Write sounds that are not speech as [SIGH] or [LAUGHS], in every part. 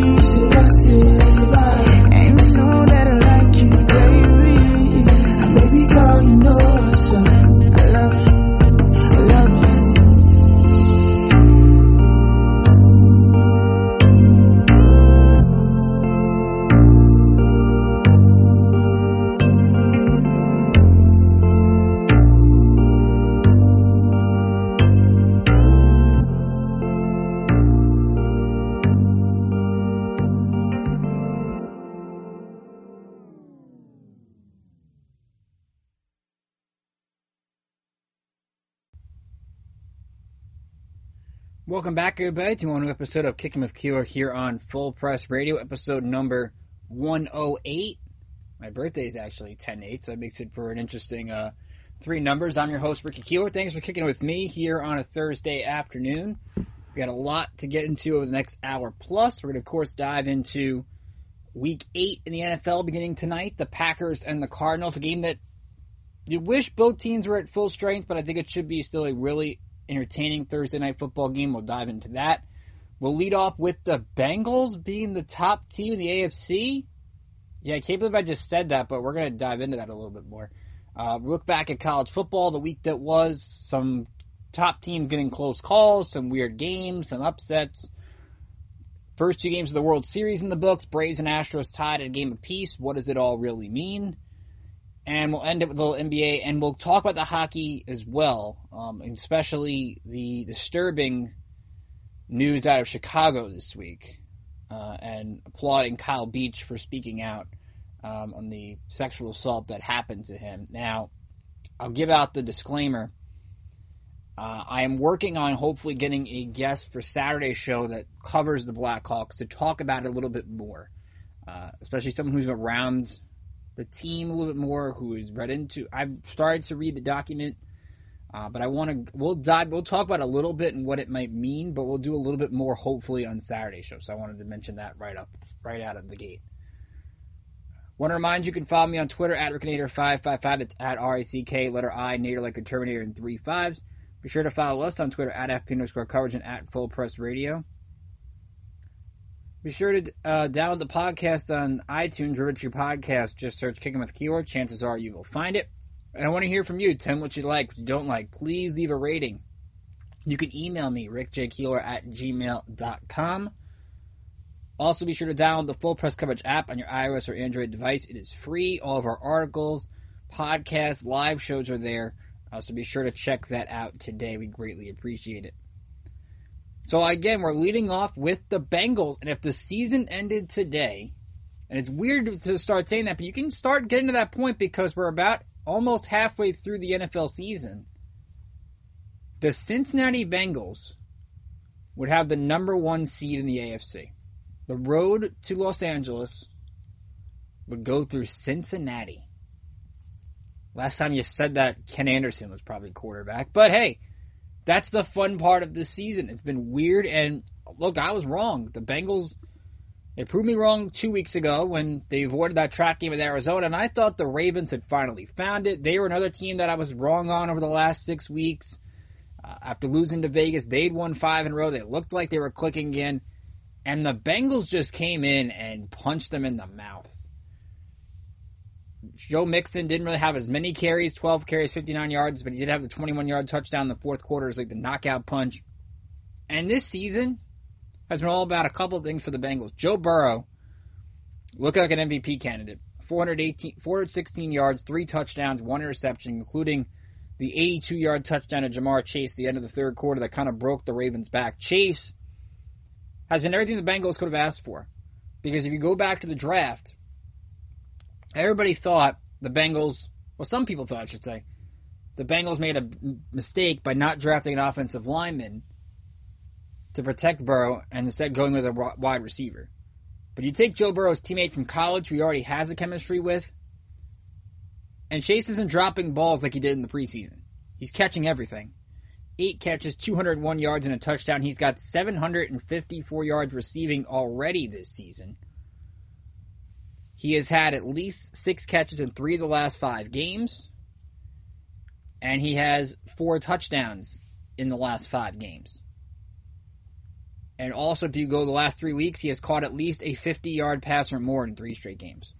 Merci, merci. Welcome back, everybody, to another episode of Kicking with Keeler here on Full Press Radio, episode number 108. My birthday is actually 10-8, so that makes it for an interesting uh, three numbers. I'm your host, Ricky Keeler. Thanks for kicking with me here on a Thursday afternoon. We got a lot to get into over the next hour plus. We're going to, of course, dive into Week 8 in the NFL beginning tonight. The Packers and the Cardinals, a game that you wish both teams were at full strength, but I think it should be still a really entertaining Thursday night football game. We'll dive into that. We'll lead off with the Bengals being the top team in the AFC. Yeah, I can't believe I just said that, but we're going to dive into that a little bit more. Uh, look back at college football, the week that was, some top teams getting close calls, some weird games, some upsets. First two games of the World Series in the books, Braves and Astros tied at a game apiece. What does it all really mean? And we'll end it with a little NBA, and we'll talk about the hockey as well, um, especially the disturbing news out of Chicago this week, uh, and applauding Kyle Beach for speaking out um, on the sexual assault that happened to him. Now, I'll give out the disclaimer. Uh, I am working on hopefully getting a guest for Saturday's show that covers the Blackhawks to talk about it a little bit more, uh, especially someone who's around the team a little bit more, who is read into. I've started to read the document, uh, but I want to. We'll dive. We'll talk about a little bit and what it might mean, but we'll do a little bit more hopefully on Saturday show. So I wanted to mention that right up, right out of the gate. Want to remind you, you can follow me on Twitter at Rickinator555. It's at R A C K letter I Nader like a Terminator in three fives. Be sure to follow us on Twitter at FP Square Coverage and at Full Press Radio. Be sure to uh, download the podcast on iTunes or your podcast. Just search Kicking with Keeler. Chances are you will find it. And I want to hear from you. Tell me what you like, what you don't like. Please leave a rating. You can email me, rickjkeeler at gmail.com. Also, be sure to download the Full Press Coverage app on your iOS or Android device. It is free. All of our articles, podcasts, live shows are there. Uh, so be sure to check that out today. We greatly appreciate it. So again, we're leading off with the Bengals, and if the season ended today, and it's weird to start saying that, but you can start getting to that point because we're about almost halfway through the NFL season. The Cincinnati Bengals would have the number one seed in the AFC. The road to Los Angeles would go through Cincinnati. Last time you said that, Ken Anderson was probably quarterback. But hey, That's the fun part of this season. It's been weird, and look, I was wrong. The Bengals, they proved me wrong two weeks ago when they avoided that track game with Arizona, and I thought the Ravens had finally found it. They were another team that I was wrong on over the last six weeks. Uh, after losing to Vegas, they'd won five in a row. They looked like they were clicking again, and the Bengals just came in and punched them in the mouth. Joe Mixon didn't really have as many carries, 12 carries, 59 yards, but he did have the 21 yard touchdown in the fourth quarter as like the knockout punch. And this season has been all about a couple of things for the Bengals. Joe Burrow looking like an MVP candidate. 418, 416 yards, three touchdowns, one interception, including the 82 yard touchdown to Ja'Marr Chase at the end of the third quarter that kind of broke the Ravens back. Chase has been everything the Bengals could have asked for. Because if you go back to the draft, everybody thought the Bengals, well, some people thought, I should say, the Bengals made a mistake by not drafting an offensive lineman to protect Burrow and instead going with a wide receiver. But you take Joe Burrow's teammate from college who he already has a chemistry with, and Chase isn't dropping balls like he did in the preseason. He's catching everything. Eight catches, 201 yards, and a touchdown. He's got 754 yards receiving already this season. He has had at least six catches in three of the last five games. And he has four touchdowns in the last five games. And also, if you go the last three weeks, he has caught at least a 50 yard pass or more in three straight games.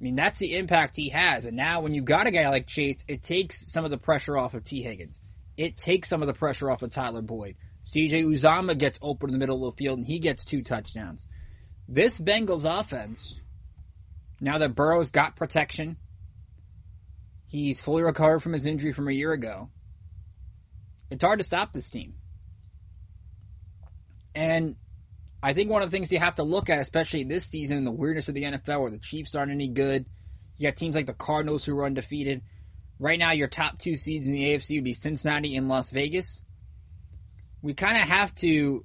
I mean, that's the impact he has. And now, when you got a guy like Chase, it takes some of the pressure off of Tee Higgins. It takes some of the pressure off of Tyler Boyd. CJ Uzomah gets open in the middle of the field and he gets two touchdowns. This Bengals offense, now that Burrow's got protection, he's fully recovered from his injury from a year ago. It's hard to stop this team. And I think one of the things you have to look at, especially this season, the weirdness of the NFL, where the Chiefs aren't any good. You got teams like the Cardinals who are undefeated. Right now, your top two seeds in the AFC would be Cincinnati and Las Vegas. We kind of have to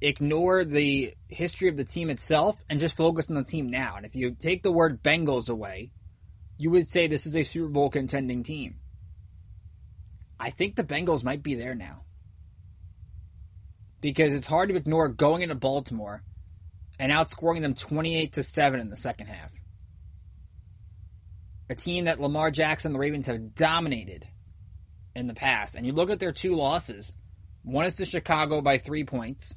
ignore the history of the team itself and just focus on the team now. And if you take the word Bengals away, you would say this is a Super Bowl contending team. I think the Bengals might be there now. Because it's hard to ignore going into Baltimore and outscoring them 28 to 7 in the second half. A team that Lamar Jackson and the Ravens have dominated in the past. And you look at their two losses. One is to Chicago by three points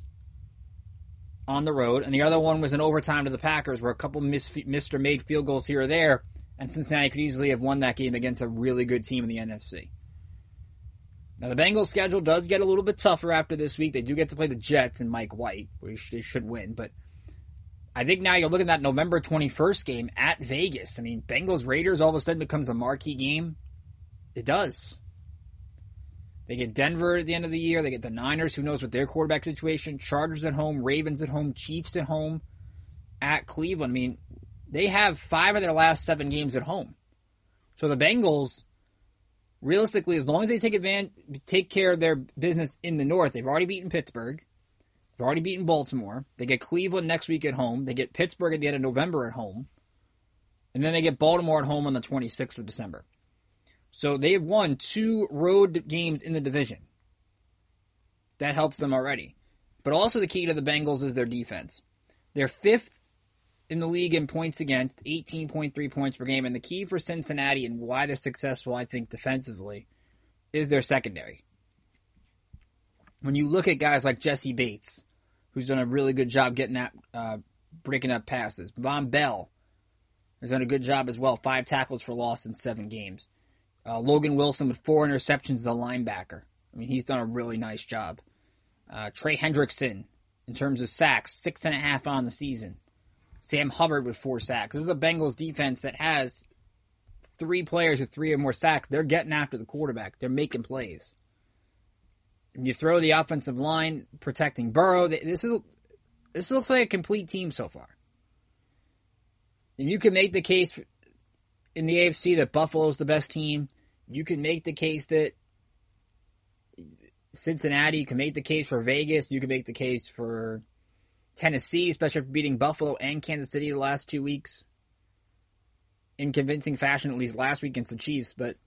on the road, and the other one was an overtime to the Packers, where a couple missed or made field goals here or there, and Cincinnati could easily have won that game against a really good team in the NFC. Now the Bengals' schedule does get a little bit tougher after this week. They do get to play the Jets and Mike White, which they should win, but I think now you're looking at that November 21st game at Vegas. I mean, Bengals Raiders all of a sudden becomes a marquee game. It does. They get Denver at the end of the year. They get the Niners, who knows what their quarterback situation. Chargers at home, Ravens at home, Chiefs at home, at Cleveland. I mean, they have five of their last seven games at home. So the Bengals, realistically, as long as they take advantage, take care of their business in the North, they've already beaten Pittsburgh. They've already beaten Baltimore. They get Cleveland next week at home. They get Pittsburgh at the end of November at home. And then they get Baltimore at home on the 26th of December. So they have won two road games in the division. That helps them already. But also the key to the Bengals is their defense. They're fifth in the league in points against, 18.3 points per game. And the key for Cincinnati and why they're successful, I think, defensively, is their secondary. When you look at guys like Jessie Bates, who's done a really good job getting that, uh, breaking up passes, Vonn Bell has done a good job as well. Five tackles for loss in seven games. Uh, Logan Wilson with four interceptions as a linebacker. I mean, he's done a really nice job. Uh, Trey Hendrickson, in terms of sacks, six and a half on the season. Sam Hubbard with four sacks. This is the Bengals defense that has three players with three or more sacks. They're getting after the quarterback. They're making plays. You throw the offensive line protecting Burrow. This is this looks like a complete team so far. And you can make the case in the AFC that Buffalo's the best team. You can make the case that Cincinnati. You can make the case for Vegas. You can make the case for Tennessee, especially for beating Buffalo and Kansas City the last two weeks in convincing fashion, at least last week against the Chiefs. But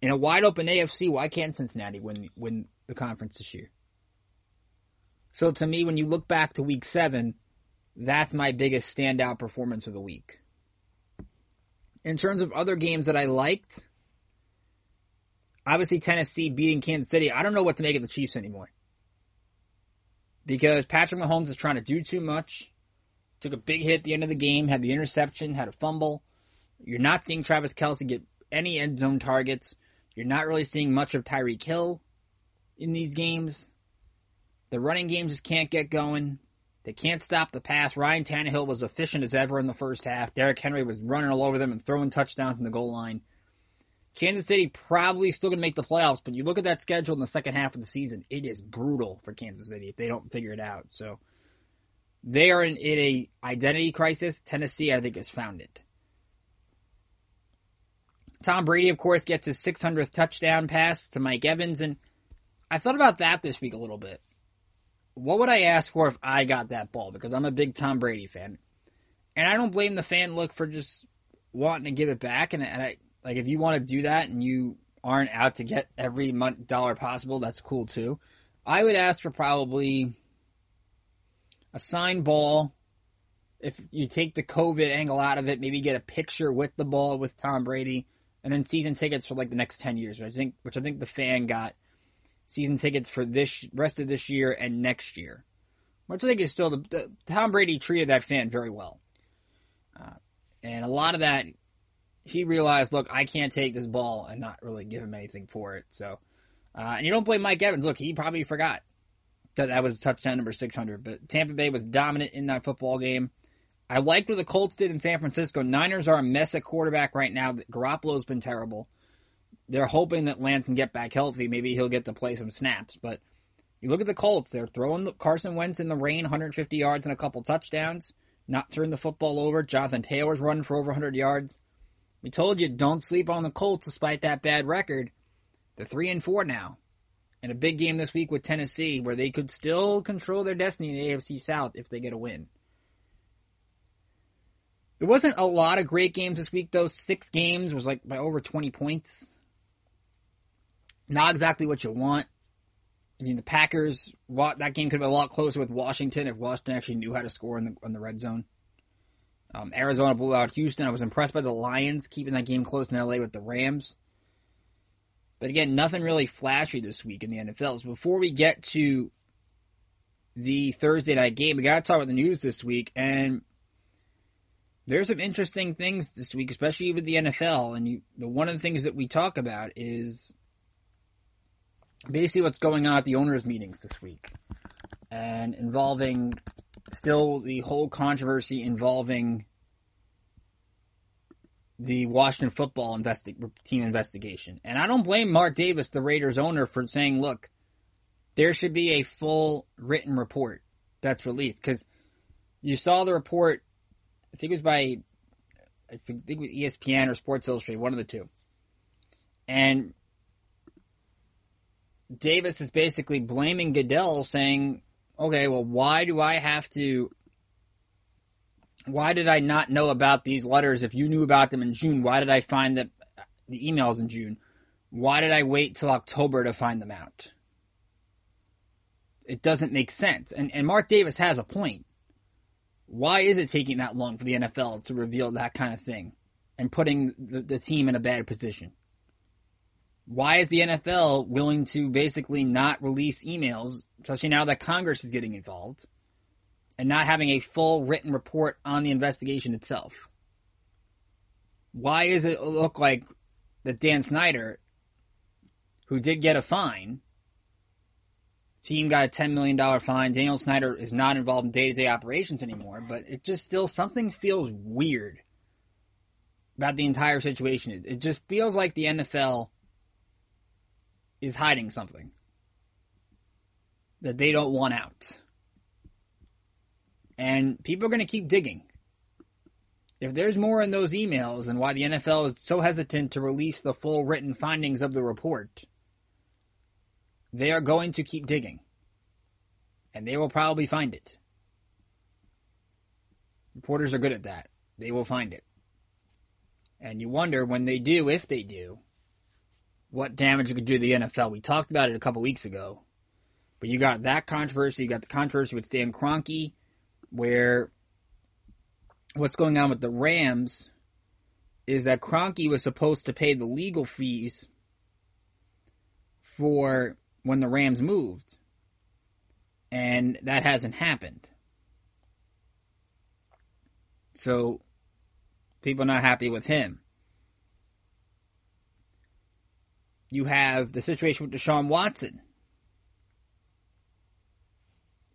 In a wide open AFC, why can't Cincinnati win win the conference this year? So to me, when you look back to week seven, that's my biggest standout performance of the week. In terms of other games that I liked, obviously Tennessee beating Kansas City. I don't know what to make of the Chiefs anymore. Because Patrick Mahomes is trying to do too much. Took a big hit at the end of the game, had the interception, had a fumble. You're not seeing Travis Kelce get any end zone targets. You're not really seeing much of Tyreek Hill in these games. The running game just can't get going. They can't stop the pass. Ryan Tannehill was efficient as ever in the first half. Derrick Henry was running all over them and throwing touchdowns in the goal line. Kansas City probably still going to make the playoffs, but you look at that schedule in the second half of the season, it is brutal for Kansas City if they don't figure it out. So they are in, in a identity crisis. Tennessee, I think, has found it. Tom Brady, of course, gets his 600th touchdown pass to Mike Evans, and I thought about that this week a little bit. What would I ask for if I got that ball? Because I'm a big Tom Brady fan, and I don't blame the fan look for just wanting to give it back. And, and I like if you want to do that and you aren't out to get every month dollar possible, that's cool too. I would ask for probably a signed ball. If you take the COVID angle out of it, maybe get a picture with the ball with Tom Brady and then season tickets for like the next ten years. I think, which I think the fan got season tickets for this rest of this year and next year, which I think is still the, the Tom Brady treated that fan very well, uh, and a lot of that he realized, look, I can't take this ball and not really give him anything for it. So, uh, and you don't blame Mike Evans. Look, he probably forgot that that was touchdown number 600, but Tampa Bay was dominant in that football game. I liked what the Colts did in San Francisco. Niners are a mess at quarterback right now. Garoppolo's been terrible. They're hoping that Lance can get back healthy. Maybe he'll get to play some snaps. But you look at the Colts. They're throwing Carson Wentz in the rain, 150 yards and a couple touchdowns. Not turn the football over. Jonathan Taylor's running for over 100 yards. We told you don't sleep on the Colts despite that bad record. They're three and four now. And a big game this week with Tennessee where they could still control their destiny in the AFC South if they get a win. There wasn't a lot of great games this week, though. Six games was like by over 20 points. Not exactly what you want. I mean, the Packers, that game could have been a lot closer with Washington if Washington actually knew how to score in the, in the red zone. Um, Arizona blew out Houston. I was impressed by the Lions keeping that game close in LA with the Rams. But again, nothing really flashy this week in the NFL. So before we get to the Thursday night game, we got to talk about the news this week. And there's some interesting things this week, especially with the NFL. And you, the, one of the things that we talk about is basically what's going on at the owners' meetings this week, and involving still the whole controversy involving the Washington football investi- team investigation. And I don't blame Mark Davis, the Raiders owner, for saying, look, there should be a full written report that's released. Because you saw the report, I think it was by, I think it was ESPN or Sports Illustrated, one of the two. And Davis is basically blaming Goodell, saying, okay, well, why do I have to? Why did I not know about these letters? If you knew about them in June, why did I find the the emails in June? Why did I wait till October to find them out? It doesn't make sense. And and Mark Davis has a point. Why is it taking that long for the NFL to reveal that kind of thing and putting the, the team in a bad position? Why is the NFL willing to basically not release emails, especially now that Congress is getting involved, and not having a full written report on the investigation itself? Why does it look like that Dan Snyder, who did get a fine, team got a $10 million fine. Daniel Snyder is not involved in day to day operations anymore, but it just still, something feels weird about the entire situation. It just feels like the NFL is hiding something that they don't want out. And people are going to keep digging. If there's more in those emails and why the NFL is so hesitant to release the full written findings of the report, they are going to keep digging. And they will probably find it. Reporters are good at that. They will find it. And you wonder when they do, if they do, what damage it could do to the NFL. We talked about it a couple weeks ago. But you got that controversy, you got the controversy with Dan Kroenke, where what's going on with the Rams is that Kroenke was supposed to pay the legal fees for when the Rams moved. And that hasn't happened. So people are not happy with him. You have the situation with Deshaun Watson,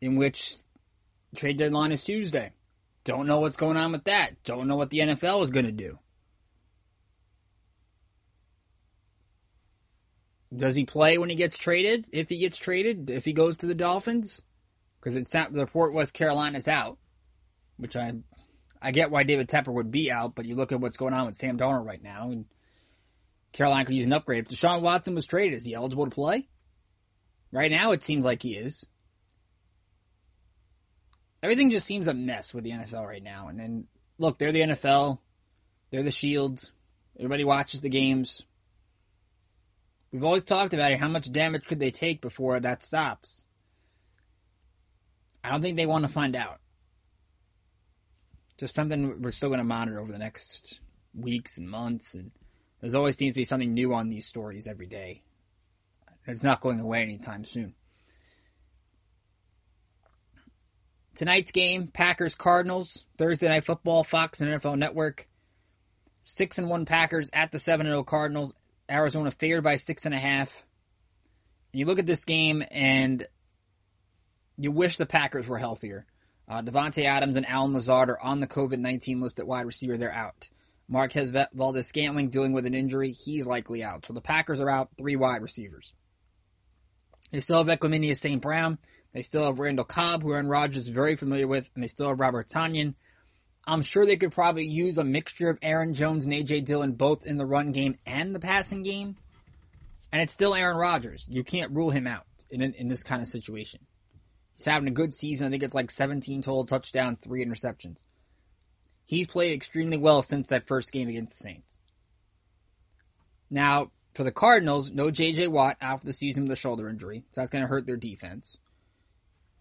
in which trade deadline is Tuesday. Don't know what's going on with that. Don't know what the NFL is going to do. Does he play when he gets traded? If he gets traded, if he goes to the Dolphins, because it's not the report was Carolina's out, which I I get why David Tepper would be out, but you look at what's going on with Sam Darnold right now, and Carolina could use an upgrade. If Deshaun Watson was traded, is he eligible to play? Right now, it seems like he is. Everything just seems a mess with the NFL right now. And then, look, they're the NFL. They're the Shields. Everybody watches the games. We've always talked about it. How much damage could they take before that stops? I don't think they want to find out. Just something we're still going to monitor over the next weeks and months. And there's always seems to be something new on these stories every day. It's not going away anytime soon. Tonight's game, Packers Cardinals, Thursday night football, Fox and NFL Network. Six and one Packers at the seven and zero Cardinals. Arizona favored by six and a half. And you look at this game and you wish the Packers were healthier. Uh, Davante Adams and Allen Lazard are on the COVID nineteen list at wide receiver. They're out. Marquez Valdes Scantling dealing with an injury. He's likely out. So the Packers are out three wide receivers. They still have Equanimeous St. Brown. They still have Randall Cobb, who Aaron Rodgers is very familiar with, and they still have Robert Tonyan. I'm sure they could probably use a mixture of Aaron Jones and AJ Dillon both in the run game and the passing game. And it's still Aaron Rodgers. You can't rule him out in in this kind of situation. He's having a good season. I think it's like 17 total touchdowns, three interceptions. He's played extremely well since that first game against the Saints. Now, for the Cardinals, no J.J. Watt after the season with a shoulder injury, so that's going to hurt their defense.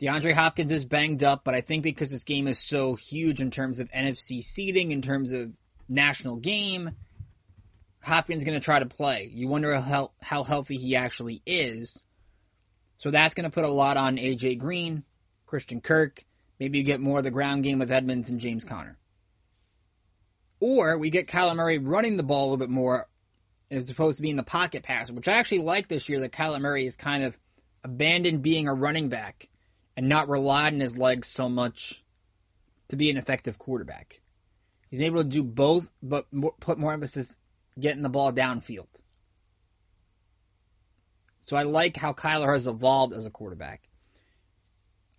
DeAndre Hopkins is banged up, but I think because this game is so huge in terms of NFC seeding, in terms of national game, Hopkins is going to try to play. You wonder how, how healthy he actually is. So that's going to put a lot on AJ Green, Christian Kirk. Maybe you get more of the ground game with Edmonds and James Conner. Or we get Kyler Murray running the ball a little bit more as opposed to being the pocket passer, which I actually like this year that Kyler Murray has kind of abandoned being a running back and not relied on his legs so much to be an effective quarterback. He's able to do both, but put more emphasis getting the ball downfield. So I like how Kyler has evolved as a quarterback.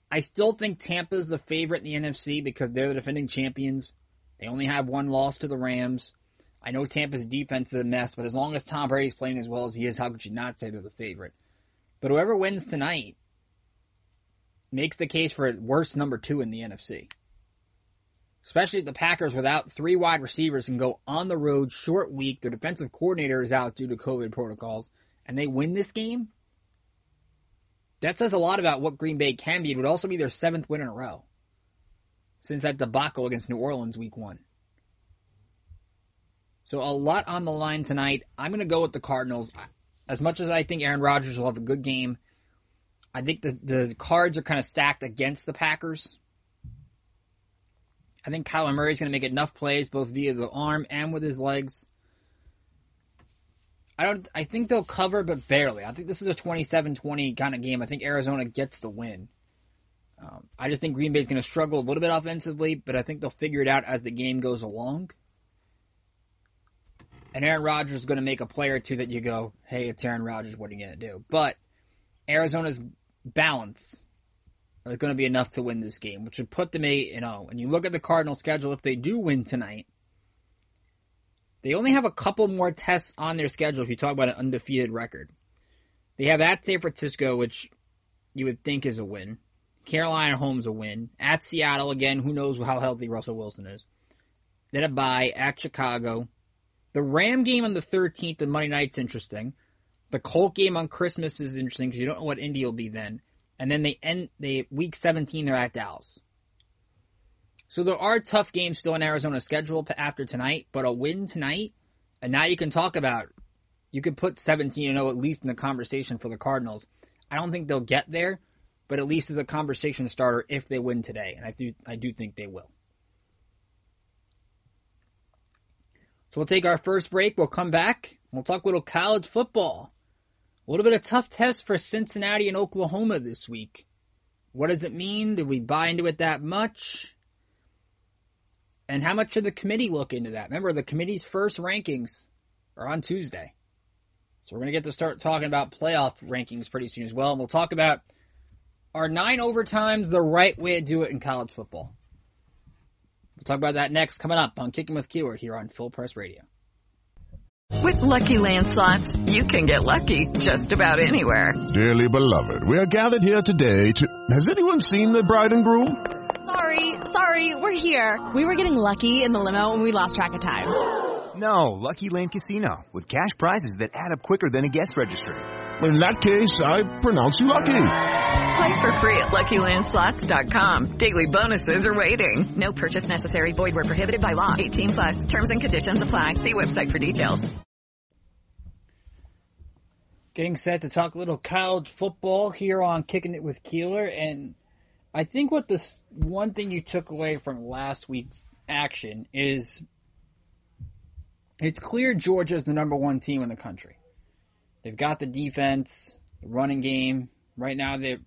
I still think Tampa's the favorite in the NFC because they're the defending champions. They only have one loss to the Rams. I know Tampa's defense is a mess, but as long as Tom Brady's playing as well as he is, how could you not say they're the favorite? But whoever wins tonight makes the case for a worst number two in the NFC. Especially the Packers without three wide receivers can go on the road short week. Their defensive coordinator is out due to COVID protocols and they win this game. That says a lot about what Green Bay can be. It would also be their seventh win in a row since that debacle against New Orleans week one. So a lot on the line tonight. I'm going to go with the Cardinals. As much as I think Aaron Rodgers will have a good game, I think the, the cards are kind of stacked against the Packers. I think Kyler Murray is going to make enough plays both via the arm and with his legs. I don't. I think they'll cover, but barely. I think this is a 27-20 kind of game. I think Arizona gets the win. Um, I just think Green Bay is going to struggle a little bit offensively, but I think they'll figure it out as the game goes along. And Aaron Rodgers is going to make a play or two that you go, "Hey, it's Aaron Rodgers. What are you going to do?" But Arizona's balance is going to be enough to win this game, which would put them 8 and 0. And you look at the Cardinal schedule, if they do win tonight, they only have a couple more tests on their schedule if you talk about an undefeated record. They have at San Francisco, which you would think is a win. Carolina home's a win. At Seattle, again, who knows how healthy Russell Wilson is. Then a bye at Chicago. The Ram game on the 13th of Monday night's interesting. The Colt game on Christmas is interesting because you don't know what Indy will be then. And then they end they week 17 they're at Dallas. So there are tough games still in Arizona's schedule after tonight, but a win tonight, and now you can talk about you could put 17 and 0 at least in the conversation for the Cardinals. I don't think they'll get there, but at least as a conversation starter if they win today, and I do I do think they will. So we'll take our first break. We'll come back. We'll talk a little college football. A little bit of tough test for Cincinnati and Oklahoma this week. What does it mean? Did we buy into it that much? And how much should the committee look into that? Remember, the committee's first rankings are on Tuesday. So we're going to get to start talking about playoff rankings pretty soon as well. And we'll talk about are nine overtimes the right way to do it in college football? We'll talk about that next coming up on Kicking with Keeler here on Full Press Radio. With Lucky Land Slots, you can get lucky just about anywhere. Dearly beloved, we are gathered here today to. Has anyone seen the bride and groom? Sorry, sorry, we're here. We were getting lucky in the limo and we lost track of time. No, Lucky Land Casino, with cash prizes that add up quicker than a guest registry. In that case, I pronounce you lucky. Play for free at LuckyLandSlots.com. Daily bonuses are waiting. No purchase necessary. Void where prohibited by law. 18 plus. Terms and conditions apply. See website for details. Getting set to talk a little college football here on Kicking It with Keeler, and I think what this one thing you took away from last week's action is it's clear Georgia is the number one team in the country. They've got the defense, the running game. Right now, they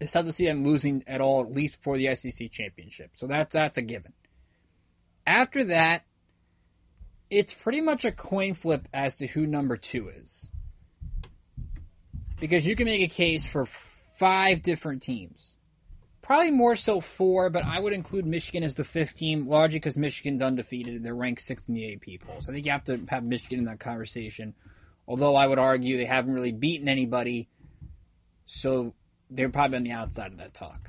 it's tough to see them losing at all, at least before the SEC championship. So that's that's a given. After that, it's pretty much a coin flip as to who number two is, because you can make a case for five different teams. Probably more so four, but I would include Michigan as the fifth team, largely because Michigan's undefeated and they're ranked sixth in the AP polls. So I think you have to have Michigan in that conversation. Although I would argue they haven't really beaten anybody, so they're probably on the outside of that talk.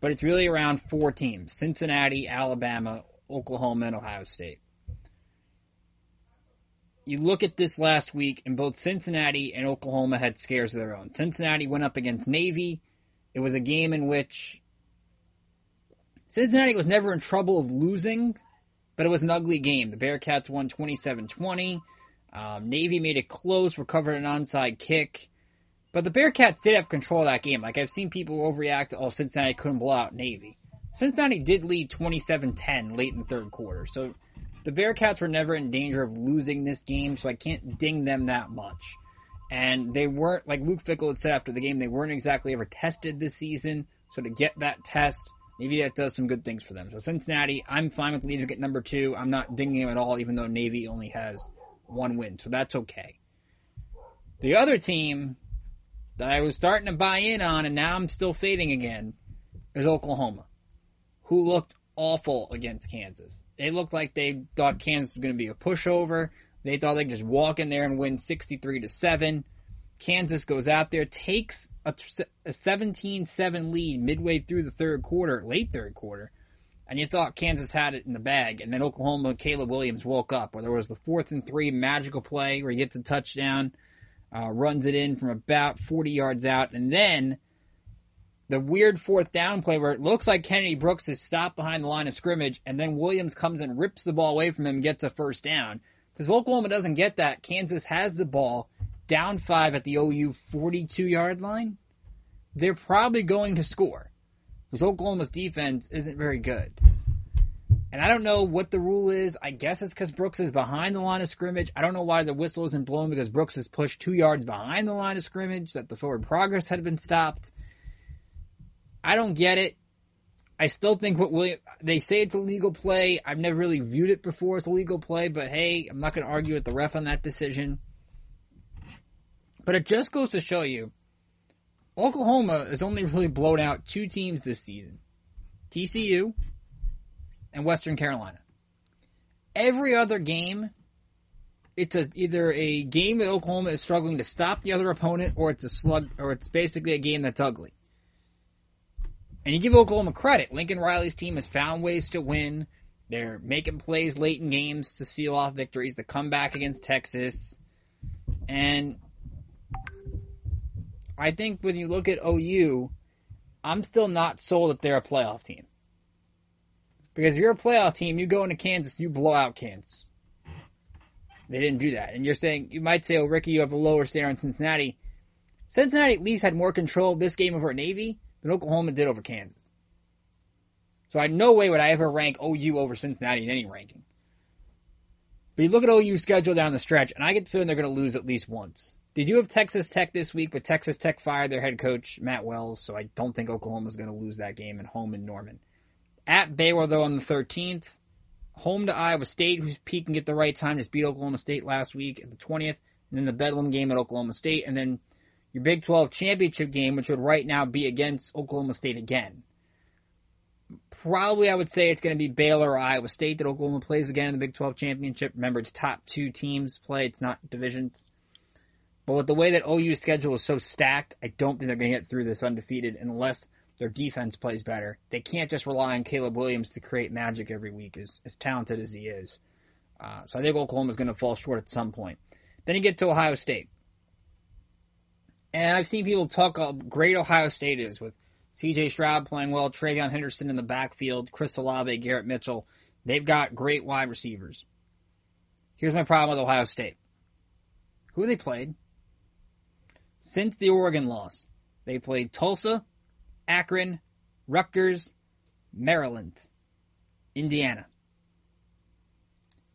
But it's really around four teams Cincinnati, Alabama, Oklahoma, and Ohio State. You look at this last week, and both Cincinnati and Oklahoma had scares of their own. Cincinnati went up against Navy. It was a game in which Cincinnati was never in trouble of losing, but it was an ugly game. The Bearcats won 27 20. Um, Navy made it close, recovered an onside kick. But the Bearcats did have control of that game. Like, I've seen people overreact oh, Cincinnati couldn't blow out Navy. Cincinnati did lead 27-10 late in the third quarter. So the Bearcats were never in danger of losing this game, so I can't ding them that much. And they weren't, like Luke Fickell had said after the game, they weren't exactly ever tested this season. So to get that test, maybe that does some good things for them. So Cincinnati, I'm fine with leading at number two. I'm not dinging them at all, even though Navy only has one win. So that's okay. The other team that I was starting to buy in on and now I'm still fading again is Oklahoma, who looked awful against Kansas. They looked like they thought Kansas was going to be a pushover. They thought they could just walk in there and win 63 to 7. Kansas goes out there, takes a, a 17-7 lead midway through the third quarter, late third quarter, and you thought Kansas had it in the bag. And then Oklahoma, Caleb Williams woke up, where there was the fourth and three magical play where he gets a touchdown, uh, runs it in from about 40 yards out, and then the weird fourth down play where it looks like Kennedy Brooks is stopped behind the line of scrimmage, and then Williams comes and rips the ball away from him and gets a first down. Because Oklahoma doesn't get that. Kansas has the ball down five at the OU 42 yard line. They're probably going to score because Oklahoma's defense isn't very good. And I don't know what the rule is. I guess it's because Brooks is behind the line of scrimmage. I don't know why the whistle isn't blown because Brooks is pushed two yards behind the line of scrimmage, that the forward progress had been stopped. I don't get it. I still think what William, they say it's a legal play. I've never really viewed it before as a legal play, but hey, I'm not going to argue with the ref on that decision. But it just goes to show you Oklahoma has only really blown out two teams this season TCU and Western Carolina. Every other game, it's a, either a game that Oklahoma is struggling to stop the other opponent, or it's a slug, or it's basically a game that's ugly. And you give Oklahoma credit. Lincoln Riley's team has found ways to win. They're making plays late in games to seal off victories. The comeback against Texas. And I think when you look at OU, I'm still not sold that they're a playoff team. Because if you're a playoff team, you go into Kansas, you blow out Kansas. They didn't do that. And you're saying, you might say, oh, Ricky, you have a lower standard on Cincinnati. Cincinnati at least had more control of this game over Navy than Oklahoma did over Kansas. So I no way would I ever rank OU over Cincinnati in any ranking. But you look at OU's schedule down the stretch, and I get the feeling they're going to lose at least once. Did you have Texas Tech this week? But Texas Tech fired their head coach Matt Wells, so I don't think Oklahoma's going to lose that game at home in Norman. At Baylor though on the 13th, home to Iowa State, who's peaking at the right time, just beat Oklahoma State last week at the 20th, and then the Bedlam game at Oklahoma State, and then your Big 12 championship game, which would right now be against Oklahoma State again. Probably I would say it's going to be Baylor or Iowa State that Oklahoma plays again in the Big 12 championship. Remember, it's top two teams play, it's not divisions. But with the way that OU's schedule is so stacked, I don't think they're going to get through this undefeated unless their defense plays better. They can't just rely on Caleb Williams to create magic every week, as, as talented as he is. Uh, so I think Oklahoma's going to fall short at some point. Then you get to Ohio State. And I've seen people talk how great Ohio State is with CJ Stroud playing well, TreVeyon Henderson in the backfield, Chris Olave, Garrett Mitchell. They've got great wide receivers. Here's my problem with Ohio State. Who they played? Since the Oregon loss, they played Tulsa, Akron, Rutgers, Maryland, Indiana.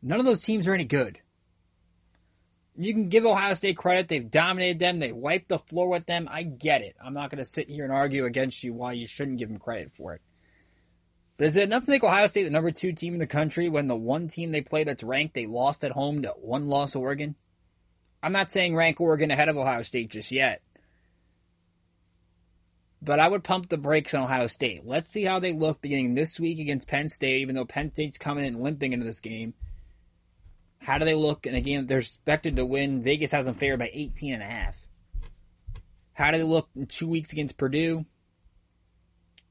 None of those teams are any good. You can give Ohio State credit. They've dominated them. They wiped the floor with them. I get it. I'm not going to sit here and argue against you why you shouldn't give them credit for it. But is it enough to make Ohio State the number two team in the country when the one team they played that's ranked, they lost at home to one loss Oregon? I'm not saying rank Oregon ahead of Ohio State just yet. But I would pump the brakes on Ohio State. Let's see how they look beginning this week against Penn State, even though Penn State's coming in limping into this game. How do they look in a game they're expected to win? Vegas has them favored by 18 and a half. How do they look in two weeks against Purdue?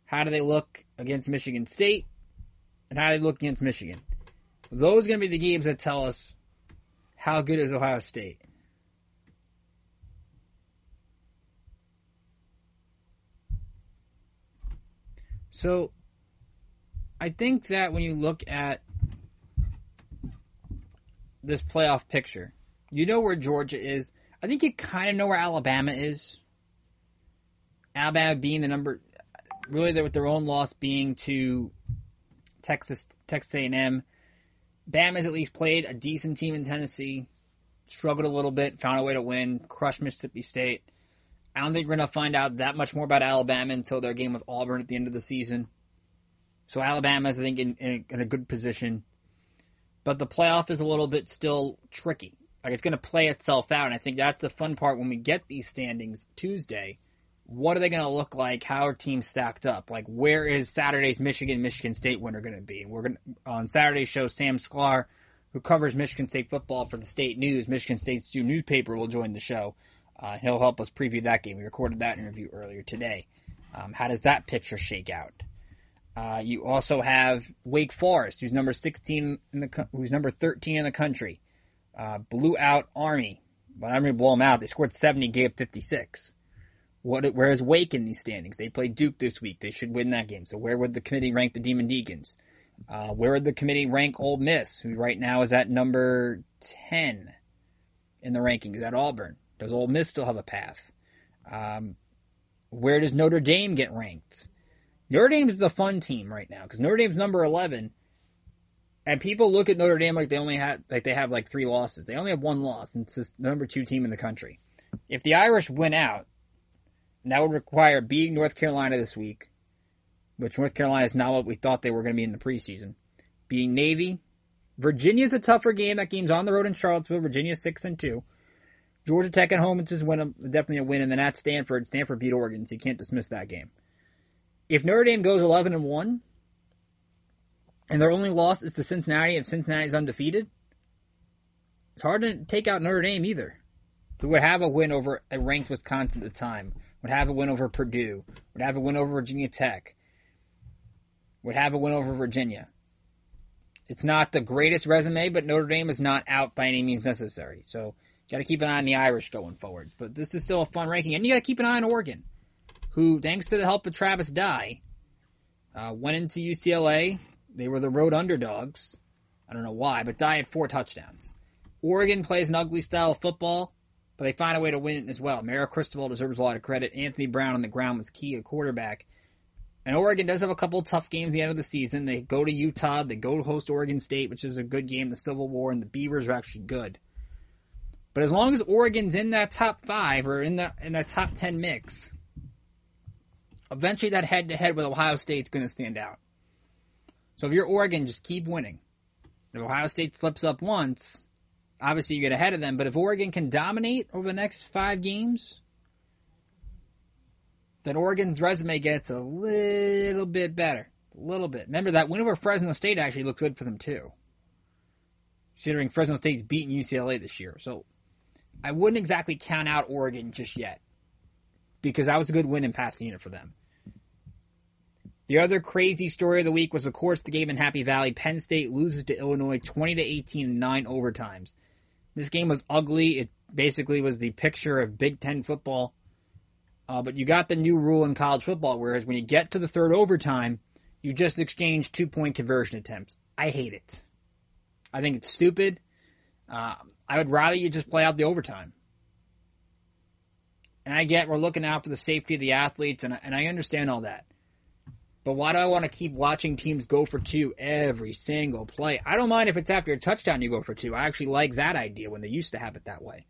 How do they look against Michigan State? And how do they look against Michigan? Those are going to be the games that tell us how good is Ohio State. So, I think that when you look at this playoff picture, you know where Georgia is. I think you kind of know where Alabama is. Alabama being the number, really with their own loss being to Texas Texas A&M. Bama's at least played a decent team in Tennessee, struggled a little bit, found a way to win, crushed Mississippi State. I don't think we're going to find out that much more about Alabama until their game with Auburn at the end of the season. So Alabama's, I think, in, in, in a good position. But the playoff is a little bit still tricky. Like, it's going to play itself out. And I think that's the fun part when we get these standings Tuesday. What are they going to look like? How are teams stacked up? Like, where is Saturday's Michigan Michigan State winner going to be? We're going to, on Saturday's show, Sam Sklar, who covers Michigan State football for the state news, Michigan State's new newspaper, will join the show. Uh, he'll help us preview that game. We recorded that interview earlier today. Um, how does that picture shake out? Uh, you also have Wake Forest, who's number 16 in the, who's number 13 in the country. Uh, blew out Army. But I'm to blow them out. They scored 70, gave 56. What, where is Wake in these standings? They played Duke this week. They should win that game. So where would the committee rank the Demon Deacons? Uh, where would the committee rank Ole Miss, who right now is at number 10 in the rankings at Auburn? Does Ole Miss still have a path? Um, where does Notre Dame get ranked? Notre Dame is the fun team right now because Notre Dame's number 11, and people look at Notre Dame like they only had like they have like three losses. They only have one loss, and it's the number two team in the country. If the Irish win out, that would require beating North Carolina this week, which North Carolina is not what we thought they were going to be in the preseason. Being Navy, Virginia's a tougher game. That game's on the road in Charlottesville. Virginia six and two. Georgia Tech at home, it's just win, definitely a win, and then at Stanford, Stanford beat Oregon, so you can't dismiss that game. If Notre Dame goes 11 and 1, and their only loss is to Cincinnati, if Cincinnati is undefeated, it's hard to take out Notre Dame either. Who would have a win over a ranked Wisconsin at the time, would have a win over Purdue, would have a win over Virginia Tech, would have a win over Virginia. It's not the greatest resume, but Notre Dame is not out by any means necessary. So Got to keep an eye on the Irish going forward. But this is still a fun ranking. And you got to keep an eye on Oregon, who, thanks to the help of Travis Dye, uh, went into UCLA. They were the road underdogs. I don't know why, but Dye had four touchdowns. Oregon plays an ugly style of football, but they find a way to win it as well. Mario Cristobal deserves a lot of credit. Anthony Brown on the ground was key at quarterback. And Oregon does have a couple tough games at the end of the season. They go to Utah, they go to host Oregon State, which is a good game. The Civil War and the Beavers are actually good. But as long as Oregon's in that top five or in that in that top ten mix, eventually that head to head with Ohio State's going to stand out. So if you're Oregon, just keep winning. If Ohio State slips up once, obviously you get ahead of them. But if Oregon can dominate over the next five games, then Oregon's resume gets a little bit better. A little bit. Remember that win over Fresno State actually looked good for them too. Considering Fresno State's beaten UCLA this year. So I wouldn't exactly count out Oregon just yet. Because that was a good win in Pasadena for them. The other crazy story of the week was, of course, the game in Happy Valley. Penn State loses to Illinois 20 to 18 in nine overtimes. This game was ugly. It basically was the picture of Big Ten football. Uh, but you got the new rule in college football, whereas when you get to the third overtime, you just exchange two point conversion attempts. I hate it. I think it's stupid. Uh, I would rather you just play out the overtime. And I get we're looking out for the safety of the athletes, and, and I understand all that. But why do I want to keep watching teams go for two every single play? I don't mind if it's after a touchdown you go for two. I actually like that idea when they used to have it that way.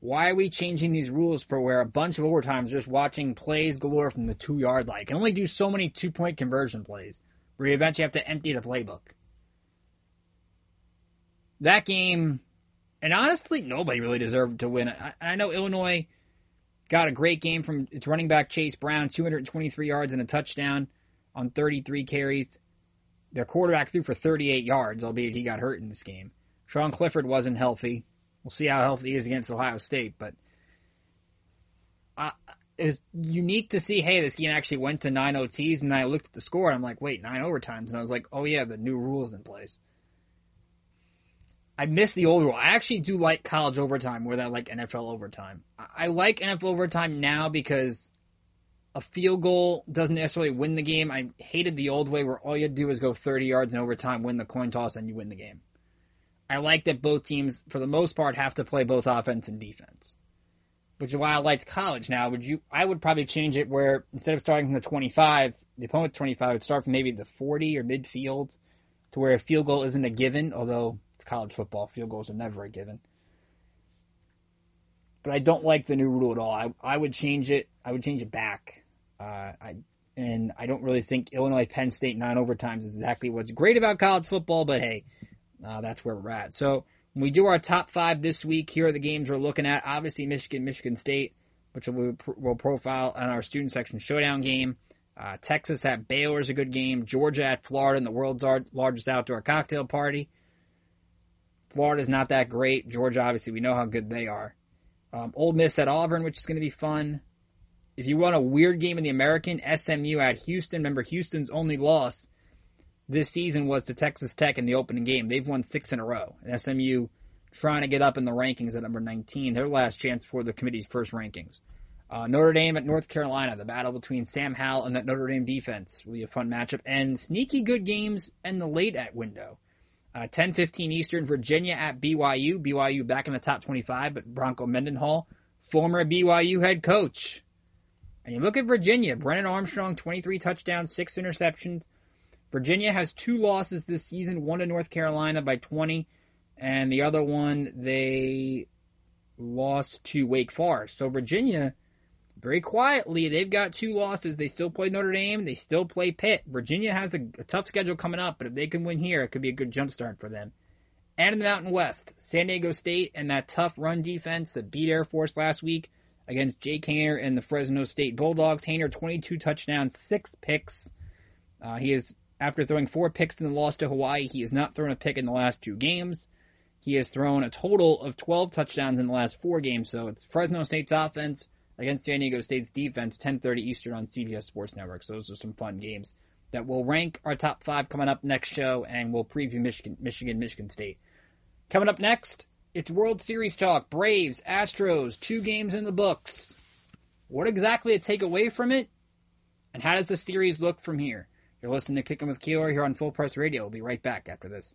Why are we changing these rules for where a bunch of overtimes just watching plays galore from the two yard line? Can only do so many two point conversion plays where you eventually have to empty the playbook. That game, and honestly, nobody really deserved to win. I, I know Illinois got a great game from its running back Chase Brown, 223 yards and a touchdown on 33 carries. Their quarterback threw for 38 yards, albeit he got hurt in this game. Sean Clifford wasn't healthy. We'll see how healthy he is against Ohio State, but uh, it was unique to see, hey, this game actually went to nine OTs, and I looked at the score, and I'm like, wait, nine overtimes, and I was like, oh yeah, the new rules in place. I miss the old rule. I actually do like college overtime more than I like NFL overtime. I like NFL overtime now because a field goal doesn't necessarily win the game. I hated the old way where all you do is go 30 yards in overtime, win the coin toss, and you win the game. I like that both teams, for the most part, have to play both offense and defense. Which is why I liked college now. Would you? I would probably change it where instead of starting from the 25, the opponent 25 would start from maybe the 40 or midfield, to where a field goal isn't a given. Although it's college football, field goals are never a given. But I don't like the new rule at all. I I would change it. I would change it back. Uh, I and I don't really think Illinois Penn State nine overtimes is exactly what's great about college football. But hey, uh, that's where we're at. So when we do our top five this week, here are the games we're looking at. Obviously, Michigan, Michigan State, which we'll, we'll profile on our student section showdown game. Uh, Texas at Baylor is a good game. Georgia at Florida in the world's largest outdoor cocktail party. Florida's not that great. Georgia, obviously, we know how good they are. Um, Ole Miss at Auburn, which is going to be fun. If you want a weird game in the American, SMU at Houston. Remember, Houston's only loss this season was to Texas Tech in the opening game. They've won six in a row. And SMU trying to get up in the rankings at number 19, their last chance for the committee's first rankings. Uh, Notre Dame at North Carolina, the battle between Sam Howell and that Notre Dame defense will be a fun matchup. And sneaky good games in the late at window. Uh, 10:15 Eastern, Virginia at BYU. BYU back in the top 25, but Bronco Mendenhall, former BYU head coach. And you look at Virginia, Brennan Armstrong, 23 touchdowns, six interceptions. Virginia has two losses this season, one to North Carolina by 20, and the other one they lost to Wake Forest. So Virginia, very quietly, they've got two losses. They still play Notre Dame. They still play Pitt. Virginia has a, a tough schedule coming up, but if they can win here, it could be a good jump start for them. And in the Mountain West, San Diego State and that tough run defense that beat Air Force last week against Jake Haener and the Fresno State Bulldogs. Haener, 22 touchdowns, six picks. Uh, he is after throwing four picks in the loss to Hawaii, he has not thrown a pick in the last two games. He has thrown a total of 12 touchdowns in the last four games. So it's Fresno State's offense against San Diego State's defense, 10:30 Eastern on CBS Sports Network. So those are some fun games that will rank our top five coming up next show, and we'll preview Michigan, Michigan, Michigan State. Coming up next, It's World Series talk. Braves, Astros, two games in the books. What exactly to take away from it? And how does the series look from here? You're listening to Kicking with Keeler here on Full Press Radio. We'll be right back after this.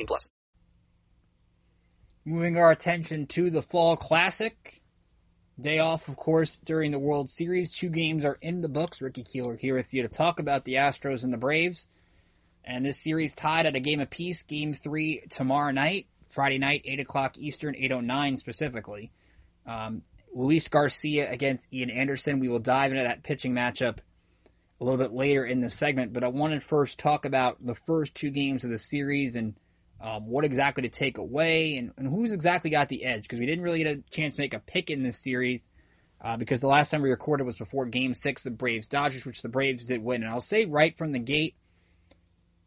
plus. Moving our attention to the Fall Classic. Day off, of course, during the World Series. Two games are in the books. Ricky Keeler here with you to talk about the Astros and the Braves. And this series tied at a game apiece. Game three tomorrow night, Friday night, 8 o'clock Eastern, 8.09 specifically. Um, Luis Garcia against Ian Anderson. We will dive into that pitching matchup a little bit later in the segment, but I want to first talk about the first two games of the series and um, what exactly to take away and, and who's exactly got the edge because we didn't really get a chance to make a pick in this series uh, because the last time we recorded was before Game Six, the Braves Dodgers, which the Braves did win. And I'll say right from the gate,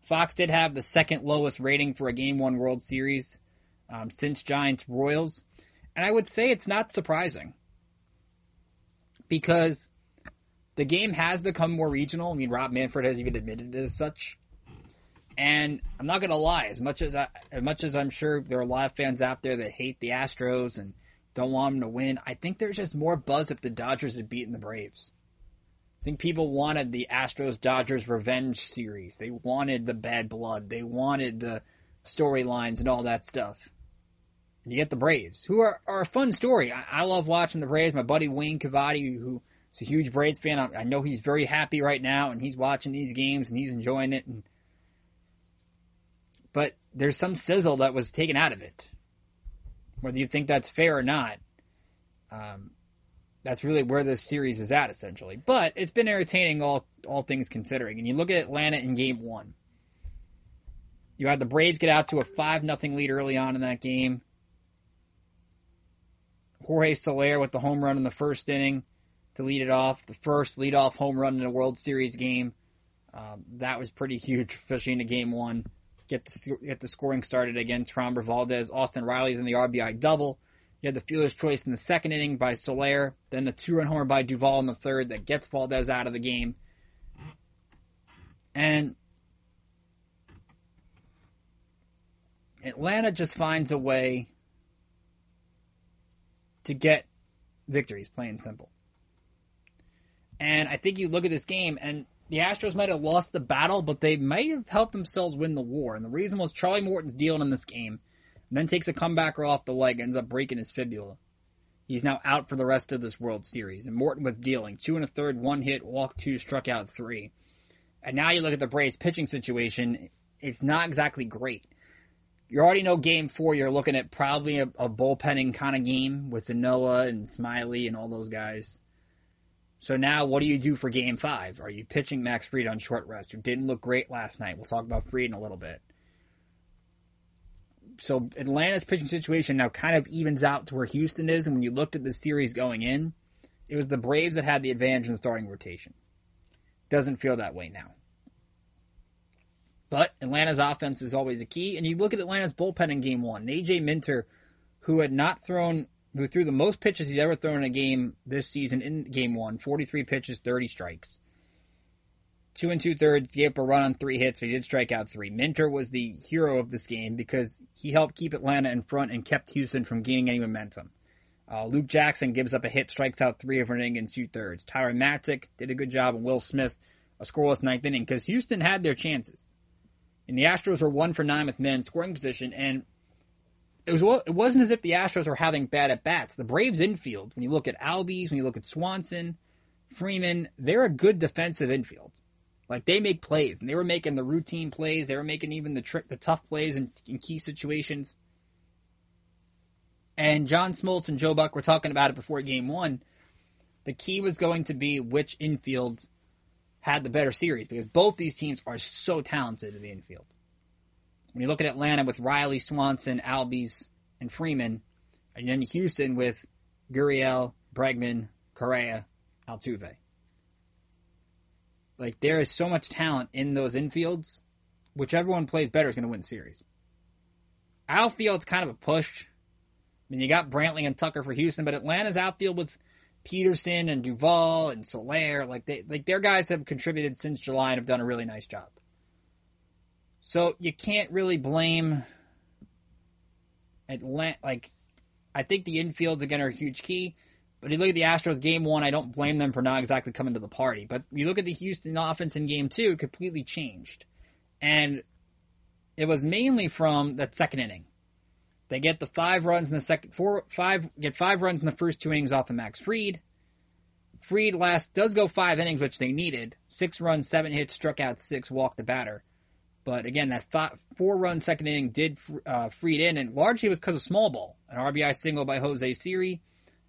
Fox did have the second lowest rating for a Game One World Series um, since Giants Royals, and I would say it's not surprising because the game has become more regional. I mean, Rob Manfred has even admitted it as such. And I'm not gonna lie, as much as I, as much as I'm sure there are a lot of fans out there that hate the Astros and don't want them to win, I think there's just more buzz if the Dodgers had beaten the Braves. I think people wanted the Astros Dodgers revenge series. They wanted the bad blood. They wanted the storylines and all that stuff. And you get the Braves, who are, are a fun story. I, I love watching the Braves. My buddy Wayne Cavati, who is a huge Braves fan, I, I know he's very happy right now, and he's watching these games and he's enjoying it. And but there's some sizzle that was taken out of it. Whether you think that's fair or not, um, that's really where this series is at essentially. But it's been entertaining, all all things considering. And you look at Atlanta in Game One. You had the Braves get out to a five nothing lead early on in that game. Jorge Soler with the home run in the first inning to lead it off. The first leadoff home run in a World Series game. Um, that was pretty [LAUGHS] huge, especially in a game one get the, get the scoring started against Framber Valdez, Austin Riley, then the RBI double. You had the fielder's choice in the second inning by Soler, then the two-run homer by Duvall in the third that gets Valdez out of the game. And Atlanta just finds a way to get victories, plain and simple. And I think you look at this game, and the Astros might have lost the battle, but they might have helped themselves win the war. And the reason was Charlie Morton's dealing in this game, then takes a comebacker off the leg, ends up breaking his fibula. He's now out for the rest of this World Series. And Morton was dealing two and a third, one hit, walk two, struck out three. And now you look at the Braves pitching situation, it's not exactly great. You already know game four, you're looking at probably a, a bullpenning kind of game with the Noah and Smyly and all those guys. So now what do you do for game five? Are you pitching Max Fried on short rest, who didn't look great last night? We'll talk about Fried in a little bit. So Atlanta's pitching situation now kind of evens out to where Houston is, and when you looked at the series going in, it was the Braves that had the advantage in the starting rotation. Doesn't feel that way now. But Atlanta's offense is always a key, and you look at Atlanta's bullpen in game one. AJ Minter, who had not thrown who threw the most pitches he's ever thrown in a game this season in game one 43 pitches, 30 strikes. Two and two thirds, gave up a run on three hits, but he did strike out three. Minter was the hero of this game because he helped keep Atlanta in front and kept Houston from gaining any momentum. Uh, Luke Jackson gives up a hit, strikes out three of an inning and two thirds. Tyler Matzek did a good job, and Will Smith a scoreless ninth inning because Houston had their chances. And the Astros were one for nine with men scoring position, and it was it wasn't as if the Astros were having bad at bats. The Braves infield, when you look at Albies, when you look at Swanson, Freeman, they're a good defensive infield. Like they make plays, and they were making the routine plays. They were making even the trick, the tough plays in, in key situations. And John Smoltz and Joe Buck were talking about it before Game One. The key was going to be which infield had the better series because both these teams are so talented in the infield. When you look at Atlanta with Riley, Swanson, Albies, and Freeman, and then Houston with Gurriel, Bregman, Correa, Altuve. Like there is so much talent in those infields. Whichever one plays better is going to win the series. Outfield's kind of a push. I mean, you got Brantley and Tucker for Houston, but Atlanta's outfield with Pederson and Duvall and Soler, like they, like their guys have contributed since July and have done a really nice job. So you can't really blame Atlanta. Like, I think the infields again are a huge key. But you look at the Astros game one, I don't blame them for not exactly coming to the party. But you look at the Houston offense in game two, completely changed. And it was mainly from that second inning. They get the five runs in the second four five get five runs in the first two innings off of Max Fried. Fried last does go five innings, which they needed. Six runs, seven hits, struck out six, walked the batter. But again, that four run second inning did uh, Fried in, and largely it was because of small ball. An RBI single by Jose Siri,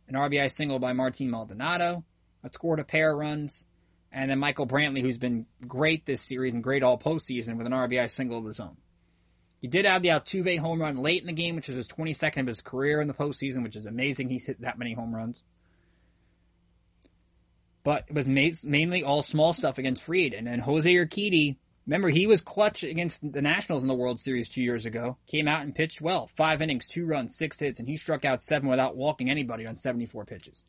an RBI single by Martin Maldonado, that scored a pair of runs, and then Michael Brantley, who's been great this series and great all postseason with an RBI single of his own. He did have the Altuve home run late in the game, which was his 22nd of his career in the postseason, which is amazing. He's hit that many home runs. But it was mainly all small stuff against Fried. And then Jose Urquidy, remember, he was clutch against the Nationals in the World Series two years ago. Came out and pitched well. Five innings, two runs, six hits, and he struck out seven without walking anybody on 74 pitches.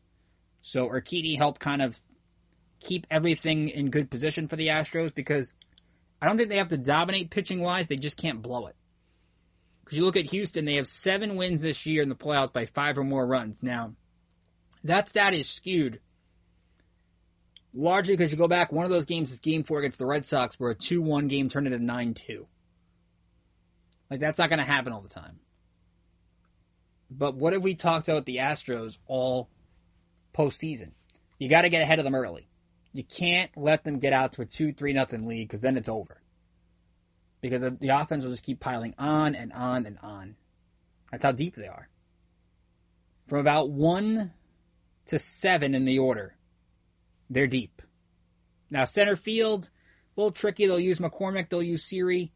So Urquidy helped kind of keep everything in good position for the Astros because I don't think they have to dominate pitching wise. They just can't blow it. Because you look at Houston, they have seven wins this year in the playoffs by five or more runs. Now, that stat is skewed largely because you go back, one of those games is game four against the Red Sox where a 2-1 game turned into 9-2. Like, that's not going to happen all the time. But what have we talked about the Astros all postseason? You got to get ahead of them early. You can't let them get out to a 2-3 nothing lead because then it's over. Because the offense will just keep piling on and on and on. That's how deep they are. From about 1 to 7 in the order, they're deep. Now center field, a little tricky. They'll use McCormick. They'll use Siri.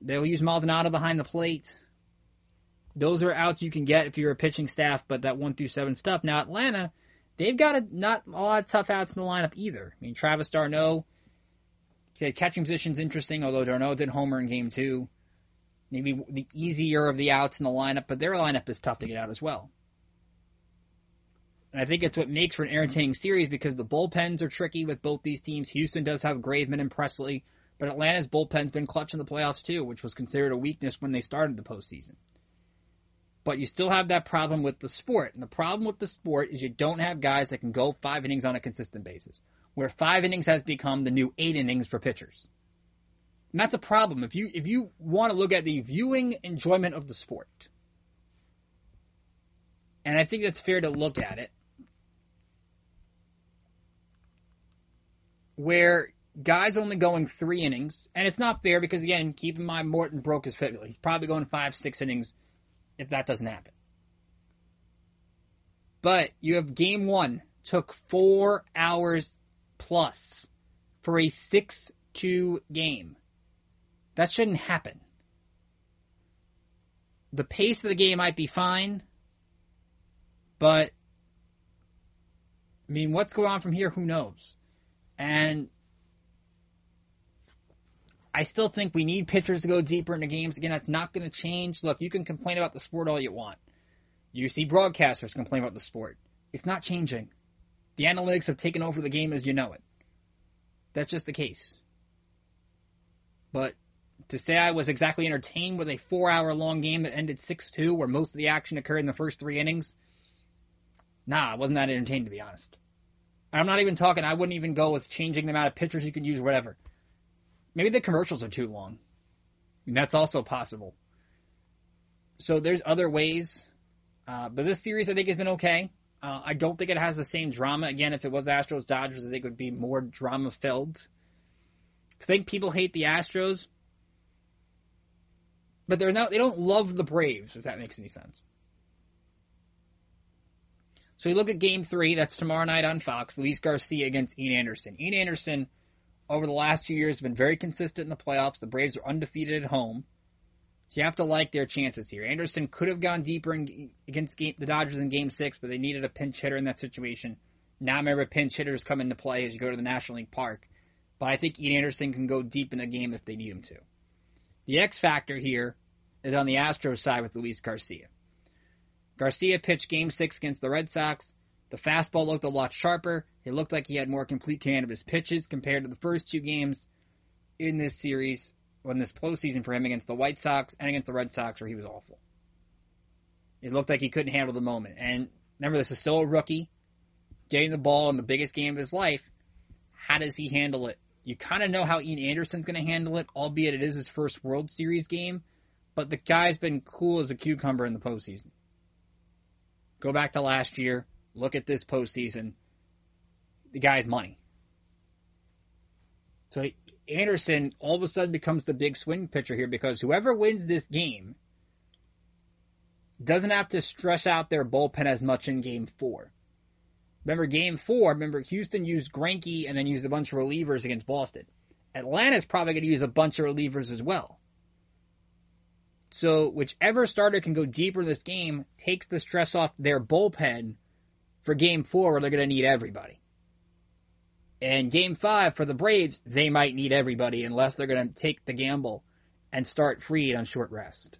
They'll use Maldonado behind the plate. Those are outs you can get if you're a pitching staff, but that one through seven stuff. Now Atlanta, they've got a, not a lot of tough outs in the lineup either. I mean, Travis d'Arnaud, catching position's interesting, although d'Arnaud did homer in game two. Maybe the easier of the outs in the lineup, but their lineup is tough to get out as well. And I think it's what makes for an entertaining series because the bullpens are tricky with both these teams. Houston does have Graveman and Pressly, but Atlanta's bullpen's been clutch in the playoffs too, which was considered a weakness when they started the postseason. But you still have that problem with the sport. And the problem with the sport is you don't have guys that can go five innings on a consistent basis. Where five innings has become the new eight innings for pitchers. And that's a problem. If you if you want to look at the viewing enjoyment of the sport, and I think it's fair to look at it, where guys only going three innings, and it's not fair because again, keep in mind Morton broke his fibula. He's probably going five, six innings if that doesn't happen. But you have game one took four hours plus for a six two game. That shouldn't happen. The pace of the game might be fine, but I mean, what's going on from here? Who knows? And I still think we need pitchers to go deeper into games. Again, that's not going to change. Look, you can complain about the sport all you want. You see broadcasters complain about the sport. It's not changing. The analytics have taken over the game as you know it. That's just the case. But to say I was exactly entertained with a four hour long game that ended 6 2, where most of the action occurred in the first three innings, nah, I wasn't that entertained to be honest. I'm not even talking, I wouldn't even go with changing the amount of pictures you can use, whatever. Maybe the commercials are too long. And that's also possible. So there's other ways. Uh, but this series I think has been okay. Uh, I don't think it has the same drama. Again, if it was Astros Dodgers, I think it would be more drama filled. I think people hate the Astros, but they're not. They don't love the Braves. If that makes any sense. So you look at game three, that's tomorrow night on Fox, Luis Garcia against Ian Anderson. Ian Anderson, over the last two years, has been very consistent in the playoffs. The Braves are undefeated at home. So you have to like their chances here. Anderson could have gone deeper in, against game, the Dodgers in Game Six, but they needed a pinch hitter in that situation. Now remember, pinch hitters come into play as you go to the National League Park. But I think Ian Anderson can go deep in the game if they need him to. The X factor here is on the Astros side with Luis Garcia. Garcia pitched Game Six against the Red Sox. The fastball looked a lot sharper. It looked like he had more complete command of his pitches compared to the first two games in this series, in this postseason for him against the White Sox and against the Red Sox, where he was awful. It looked like he couldn't handle the moment. And remember, this is still a rookie getting the ball in the biggest game of his life. How does he handle it? You kind of know how Ian Anderson's going to handle it, albeit it is his first World Series game. But the guy's been cool as a cucumber in the postseason. Go back to last year. Look at this postseason. The guy's money. So Anderson all of a sudden becomes the big swing pitcher here because whoever wins this game doesn't have to stress out their bullpen as much in game four. Remember game four, remember Houston used Greinke and then used a bunch of relievers against Boston. Atlanta's probably going to use a bunch of relievers as well. So whichever starter can go deeper in this game takes the stress off their bullpen for game four where they're going to need everybody. And game five for the Braves, they might need everybody unless they're going to take the gamble and start Fried on short rest.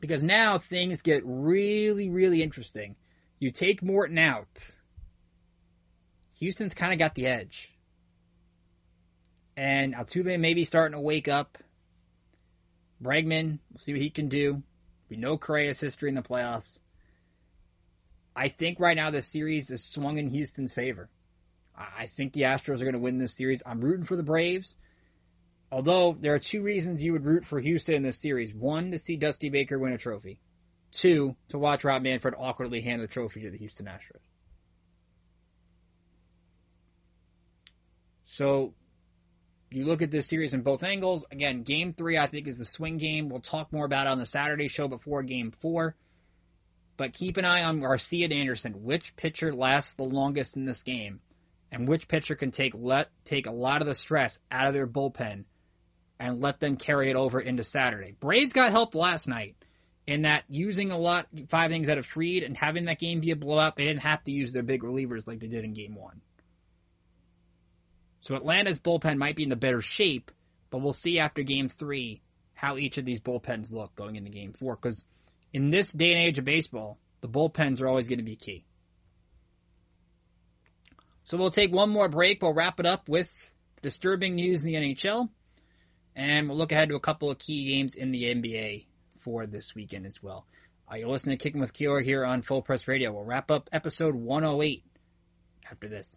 Because now things get really, really interesting. You take Morton out. Houston's kind of got the edge. And Altuve may be starting to wake up. Bregman, we'll see what he can do. We know Correa's history in the playoffs. I think right now the series is swung in Houston's favor. I think the Astros are going to win this series. I'm rooting for the Braves. Although there are two reasons you would root for Houston in this series. One, to see Dusty Baker win a trophy. Two, to watch Rob Manfred awkwardly hand the trophy to the Houston Astros. So you look at this series in both angles. Again, game three, I think, is the swing game. We'll talk more about it on the Saturday show before game four. But keep an eye on Garcia and Anderson. Which pitcher lasts the longest in this game? And which pitcher can take let take a lot of the stress out of their bullpen and let them carry it over into Saturday. Braves got helped last night in that using a lot five things out of Fried and having that game be a blowout, they didn't have to use their big relievers like they did in game one. So Atlanta's bullpen might be in the better shape, but we'll see after game three how each of these bullpens look going into game four. Because in this day and age of baseball, the bullpens are always going to be key. So we'll take one more break. We'll wrap it up with disturbing news in the NHL. And we'll look ahead to a couple of key games in the NBA for this weekend as well. Uh, you're listening to Kicking with Keeler here on Full Press Radio. We'll wrap up episode 108 after this.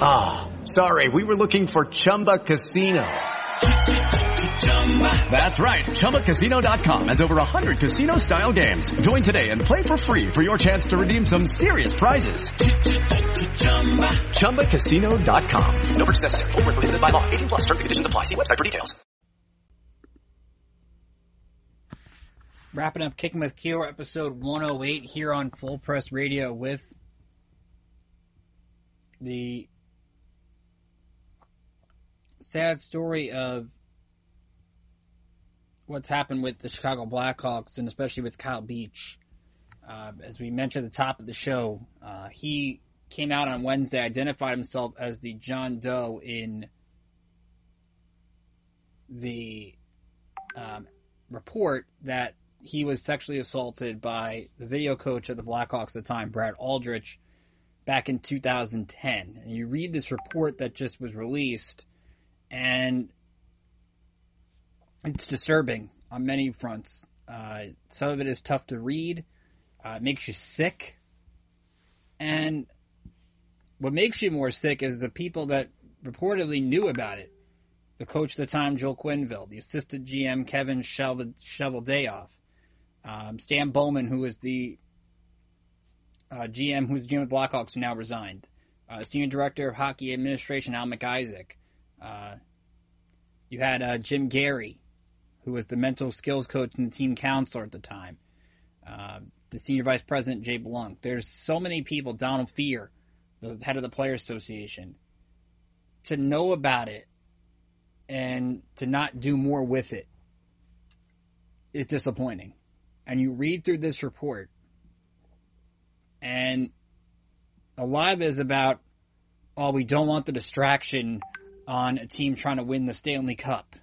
Ah, oh, sorry. We were looking for Chumba Casino. That's right. ChumbaCasino.com has over 100 casino style games. Join today and play for free for your chance to redeem some serious prizes. ChumbaCasino.com. No purchase necessary. Full prohibited by law. 18 plus terms and conditions apply. See website for details. Wrapping up Kicking with Keeler, episode 108 here on Full Press Radio with the sad story of what's happened with the Chicago Blackhawks and especially with Kyle Beach. Uh, as we mentioned at the top of the show, uh, he came out on Wednesday, identified himself as the John Doe in the um, report that he was sexually assaulted by the video coach of the Blackhawks at the time, Brad Aldrich, back in 2010. And you read this report that just was released, and it's disturbing on many fronts. Uh, some of it is tough to read. Uh, it makes you sick. And what makes you more sick is the people that reportedly knew about it. The coach at the time, Joel Quenneville, the assistant GM, Kevin Cheveldayoff, um, Stan Bowman, who was the uh, GM, who's GM of Blackhawks, who now resigned. Uh, Senior Director of Hockey Administration, Al MacIsaac. Uh, you had uh, Jim Gary, who was the mental skills coach and the team counselor at the time. Uh, the Senior Vice President, Jay Blunk. There's so many people, Donald Fehr, the head of the Players Association, to know about it and to not do more with it is disappointing. And you read through this report, and a lot of it is about, oh, we don't want the distraction on a team trying to win the Stanley Cup.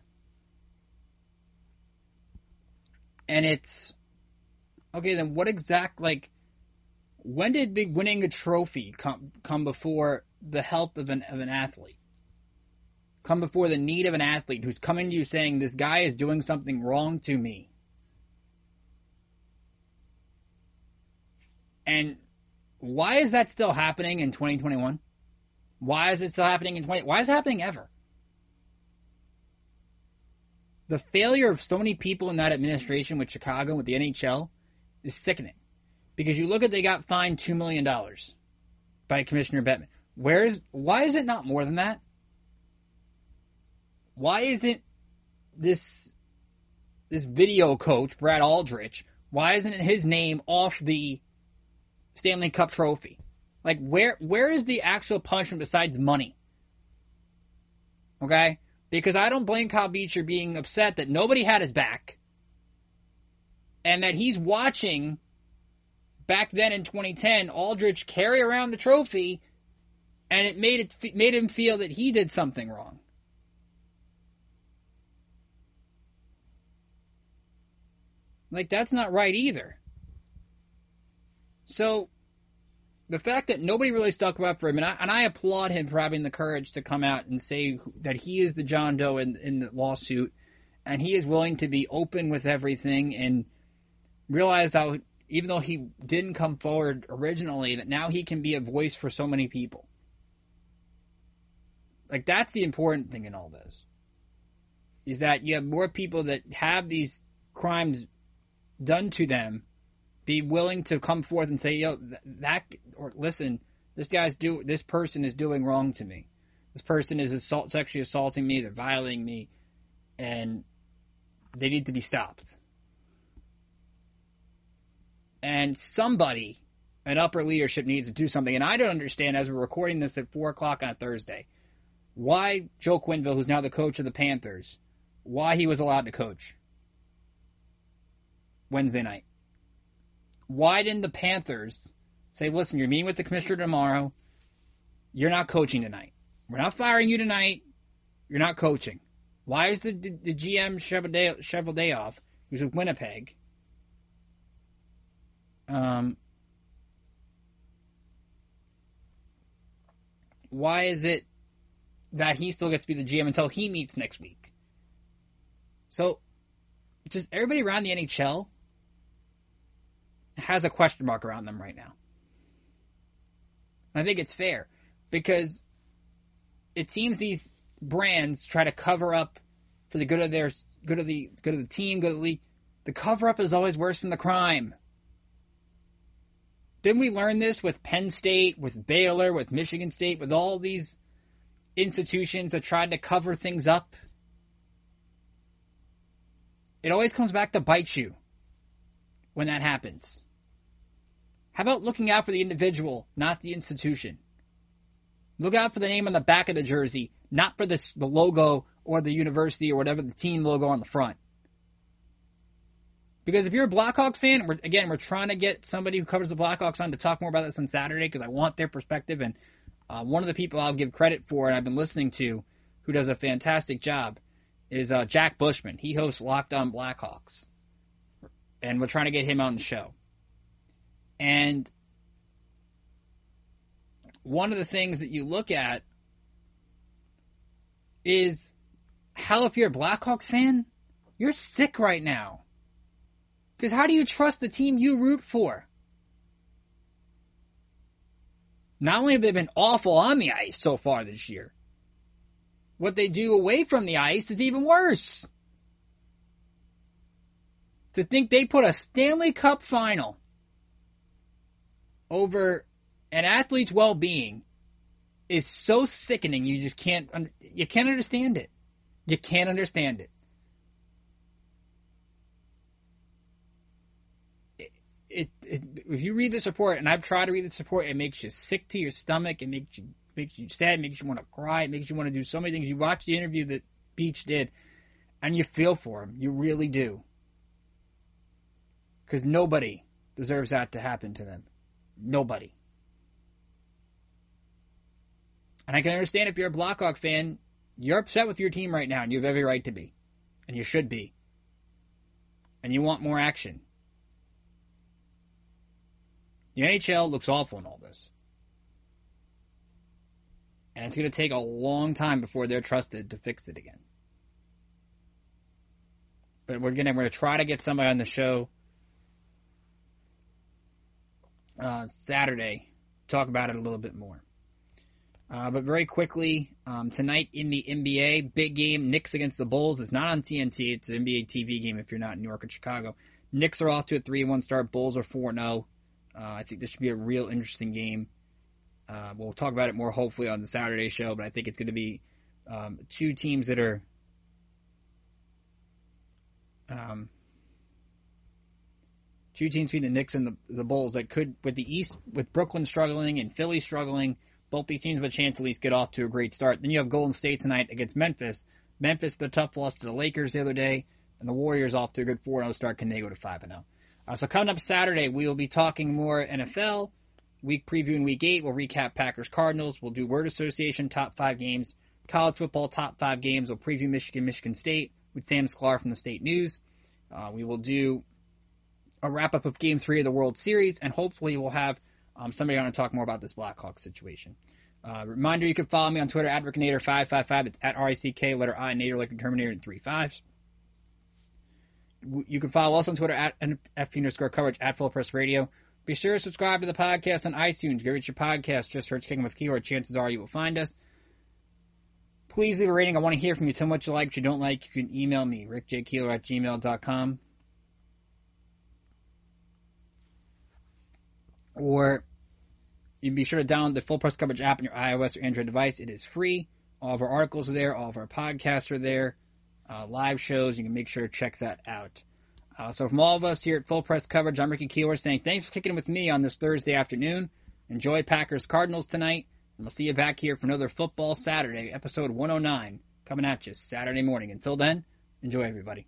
And it's, okay, then what exact, like, when did big winning a trophy come come before the health of an of an athlete? Come before the need of an athlete who's coming to you saying this guy is doing something wrong to me. And why is that still happening in 2021? Why is it still happening in 20? Why is it happening ever? The failure of so many people in that administration with Chicago, with the NHL, is sickening. Because you look at they got fined two million dollars by Commissioner Bettman. Where is why is it not more than that? Why isn't this this video coach Brad Aldrich? Why isn't his name off the Stanley Cup trophy? Like where where is the actual punishment besides money? Okay? Because I don't blame Kyle Beecher being upset that nobody had his back and that he's watching back then in 2010, Aldrich carry around the trophy, and it made it made him feel that he did something wrong. Like that's not right either. So the fact that nobody really stuck up for him, and I, and I applaud him for having the courage to come out and say that he is the John Doe in, in the lawsuit, and he is willing to be open with everything and realize how even though he didn't come forward originally, that now he can be a voice for so many people. Like that's the important thing in all this. Is that you have more people that have these crimes done to them be willing to come forth and say, yo, that, or listen, this guy's do, this person is doing wrong to me. This person is assault, sexually assaulting me, they're violating me, and they need to be stopped and somebody, an upper leadership needs to do something. And I don't understand, as we're recording this at 4 o'clock on a Thursday, why Joe Quenneville, who's now the coach of the Panthers, why he was allowed to coach Wednesday night. Why didn't the Panthers say, listen, you're meeting with the commissioner tomorrow. You're not coaching tonight. We're not firing you tonight. You're not coaching. Why is the, the, GM Cheveldayoff, who's with Winnipeg, um, why is it that he still gets to be the GM until he meets next week? So, just everybody around the NHL has a question mark around them right now. I think it's fair because it seems these brands try to cover up for the good of their good of the good of the team, good of the league. The cover up is always worse than the crime. Didn't we learn this with Penn State, with Baylor, with Michigan State, with all these institutions that tried to cover things up? It always comes back to bite you when that happens. How about looking out for the individual, not the institution? Look out for the name on the back of the jersey, not for the, the logo or the university or whatever the team logo on the front. Because if you're a Blackhawks fan, we're, again, we're trying to get somebody who covers the Blackhawks on to talk more about this on Saturday because I want their perspective. And uh, one of the people I'll give credit for, and I've been listening to, who does a fantastic job, is uh, Jack Bushman. He hosts Locked On Blackhawks, and we're trying to get him on the show. And one of the things that you look at is hell, if you're a Blackhawks fan, you're sick right now. Because how do you trust the team you root for? Not only have they been awful on the ice so far this year, what they do away from the ice is even worse. To think they put a Stanley Cup final over an athlete's well-being is so sickening. You just can't you can't understand it. You can't understand it. It, it, if you read this report, and I've tried to read this report, it makes you sick to your stomach. It makes you makes you sad. It makes you want to cry. It makes you want to do so many things. You watch the interview that Beach did, and you feel for him. You really do, because nobody deserves that to happen to them. Nobody. And I can understand if you're a Blackhawk fan, you're upset with your team right now, and you have every right to be. And you should be. And you want more action. The NHL looks awful in all this. And it's going to take a long time before they're trusted to fix it again. But we're going to, we're going to try to get somebody on the show uh, Saturday, talk about it a little bit more. Uh, but very quickly, um, tonight in the NBA, big game, Knicks against the Bulls. It's not on TNT. It's an NBA TV game if you're not in New York or Chicago. Knicks are off to a 3-1 start. Bulls are 4-0. Uh, I think this should be a real interesting game. Uh, we'll talk about it more hopefully on the Saturday show, but I think it's going to be um, two teams that are um, two teams between the Knicks and the, the Bulls that could, with the East, with Brooklyn struggling and Philly struggling, both these teams have a chance at least get off to a great start. Then you have Golden State tonight against Memphis. Memphis, the tough loss to the Lakers the other day, and the Warriors off to a good 4-0 start can they go to 5-0. Uh, so coming up Saturday, we will be talking more NFL, week previewing week eight. We'll recap Packers Cardinals. We'll do word association top five games, college football top five games. We'll preview Michigan, Michigan State with Sam Sklar from the State News. Uh, we will do a wrap up of Game Three of the World Series, and hopefully we'll have um, somebody on to talk more about this Blackhawks situation. Uh, reminder, you can follow me on Twitter at Rickinator555. It's at R I C K letter I Nader like Terminator in three fives. You can follow us on Twitter at FP underscore coverage at Full Press Radio. Be sure to subscribe to the podcast on iTunes. Give it your podcast. Just search Kicking with Keeler. Chances are you will find us. Please leave a rating. I want to hear from you. Tell me what you like, what you don't like. You can email me, rickjkeeler at gmail.com. Or you be sure to download the Full Press Coverage app on your iOS or Android device. It is free. All of our articles are there. All of our podcasts are there. Uh, live shows. You can make sure to check that out. Uh, so from all of us here at Full Press Coverage, I'm Ricky Keeler saying thanks for kicking with me on this Thursday afternoon. Enjoy Packers Cardinals tonight. And we'll see you back here for another Football Saturday, episode 109, coming at you Saturday morning. Until then, enjoy everybody.